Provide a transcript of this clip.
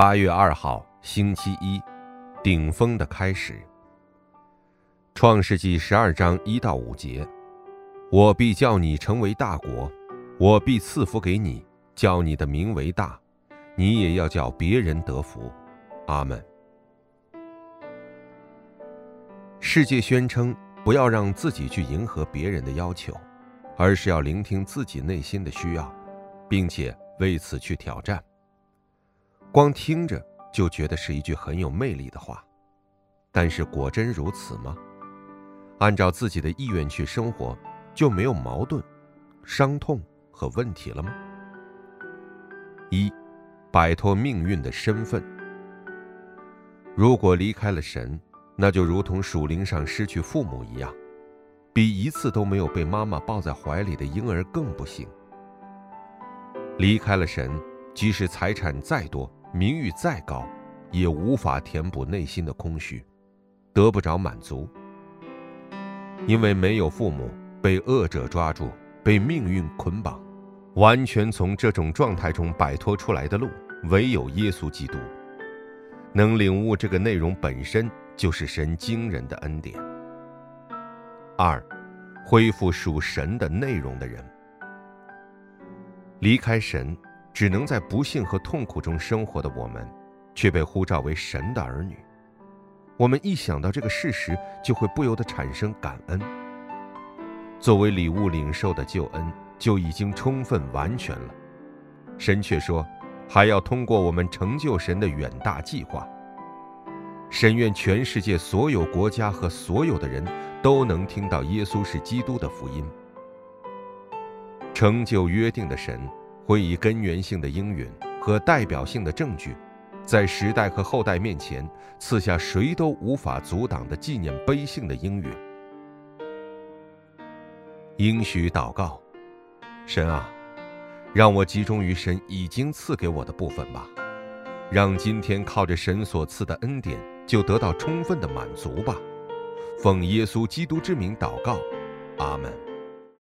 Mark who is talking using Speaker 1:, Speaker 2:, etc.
Speaker 1: 八月二号，星期一，顶峰的开始。创世纪十二章一到五节：我必叫你成为大国，我必赐福给你，叫你的名为大，你也要叫别人得福。阿门。世界宣称不要让自己去迎合别人的要求，而是要聆听自己内心的需要，并且为此去挑战。光听着就觉得是一句很有魅力的话，但是果真如此吗？按照自己的意愿去生活，就没有矛盾、伤痛和问题了吗？一，摆脱命运的身份。如果离开了神，那就如同属灵上失去父母一样，比一次都没有被妈妈抱在怀里的婴儿更不幸。离开了神，即使财产再多，名誉再高，也无法填补内心的空虚，得不着满足。因为没有父母，被恶者抓住，被命运捆绑，完全从这种状态中摆脱出来的路，唯有耶稣基督。能领悟这个内容本身就是神惊人的恩典。二，恢复属神的内容的人，离开神，只能在不幸和痛苦中生活的我们，却被呼召为神的儿女。我们一想到这个事实，就会不由得产生感恩。作为礼物领受的救恩，就已经充分完全了。神却说。还要通过我们成就神的远大计划。神愿全世界所有国家和所有的人都能听到耶稣是基督的福音。成就约定的神会以根源性的应允和代表性的证据，在时代和后代面前赐下谁都无法阻挡的纪念碑性的应允。应许祷告，神啊。让我集中于神已经赐给我的部分吧，让今天靠着神所赐的恩典就得到充分的满足吧。奉耶稣基督之名祷告，阿门。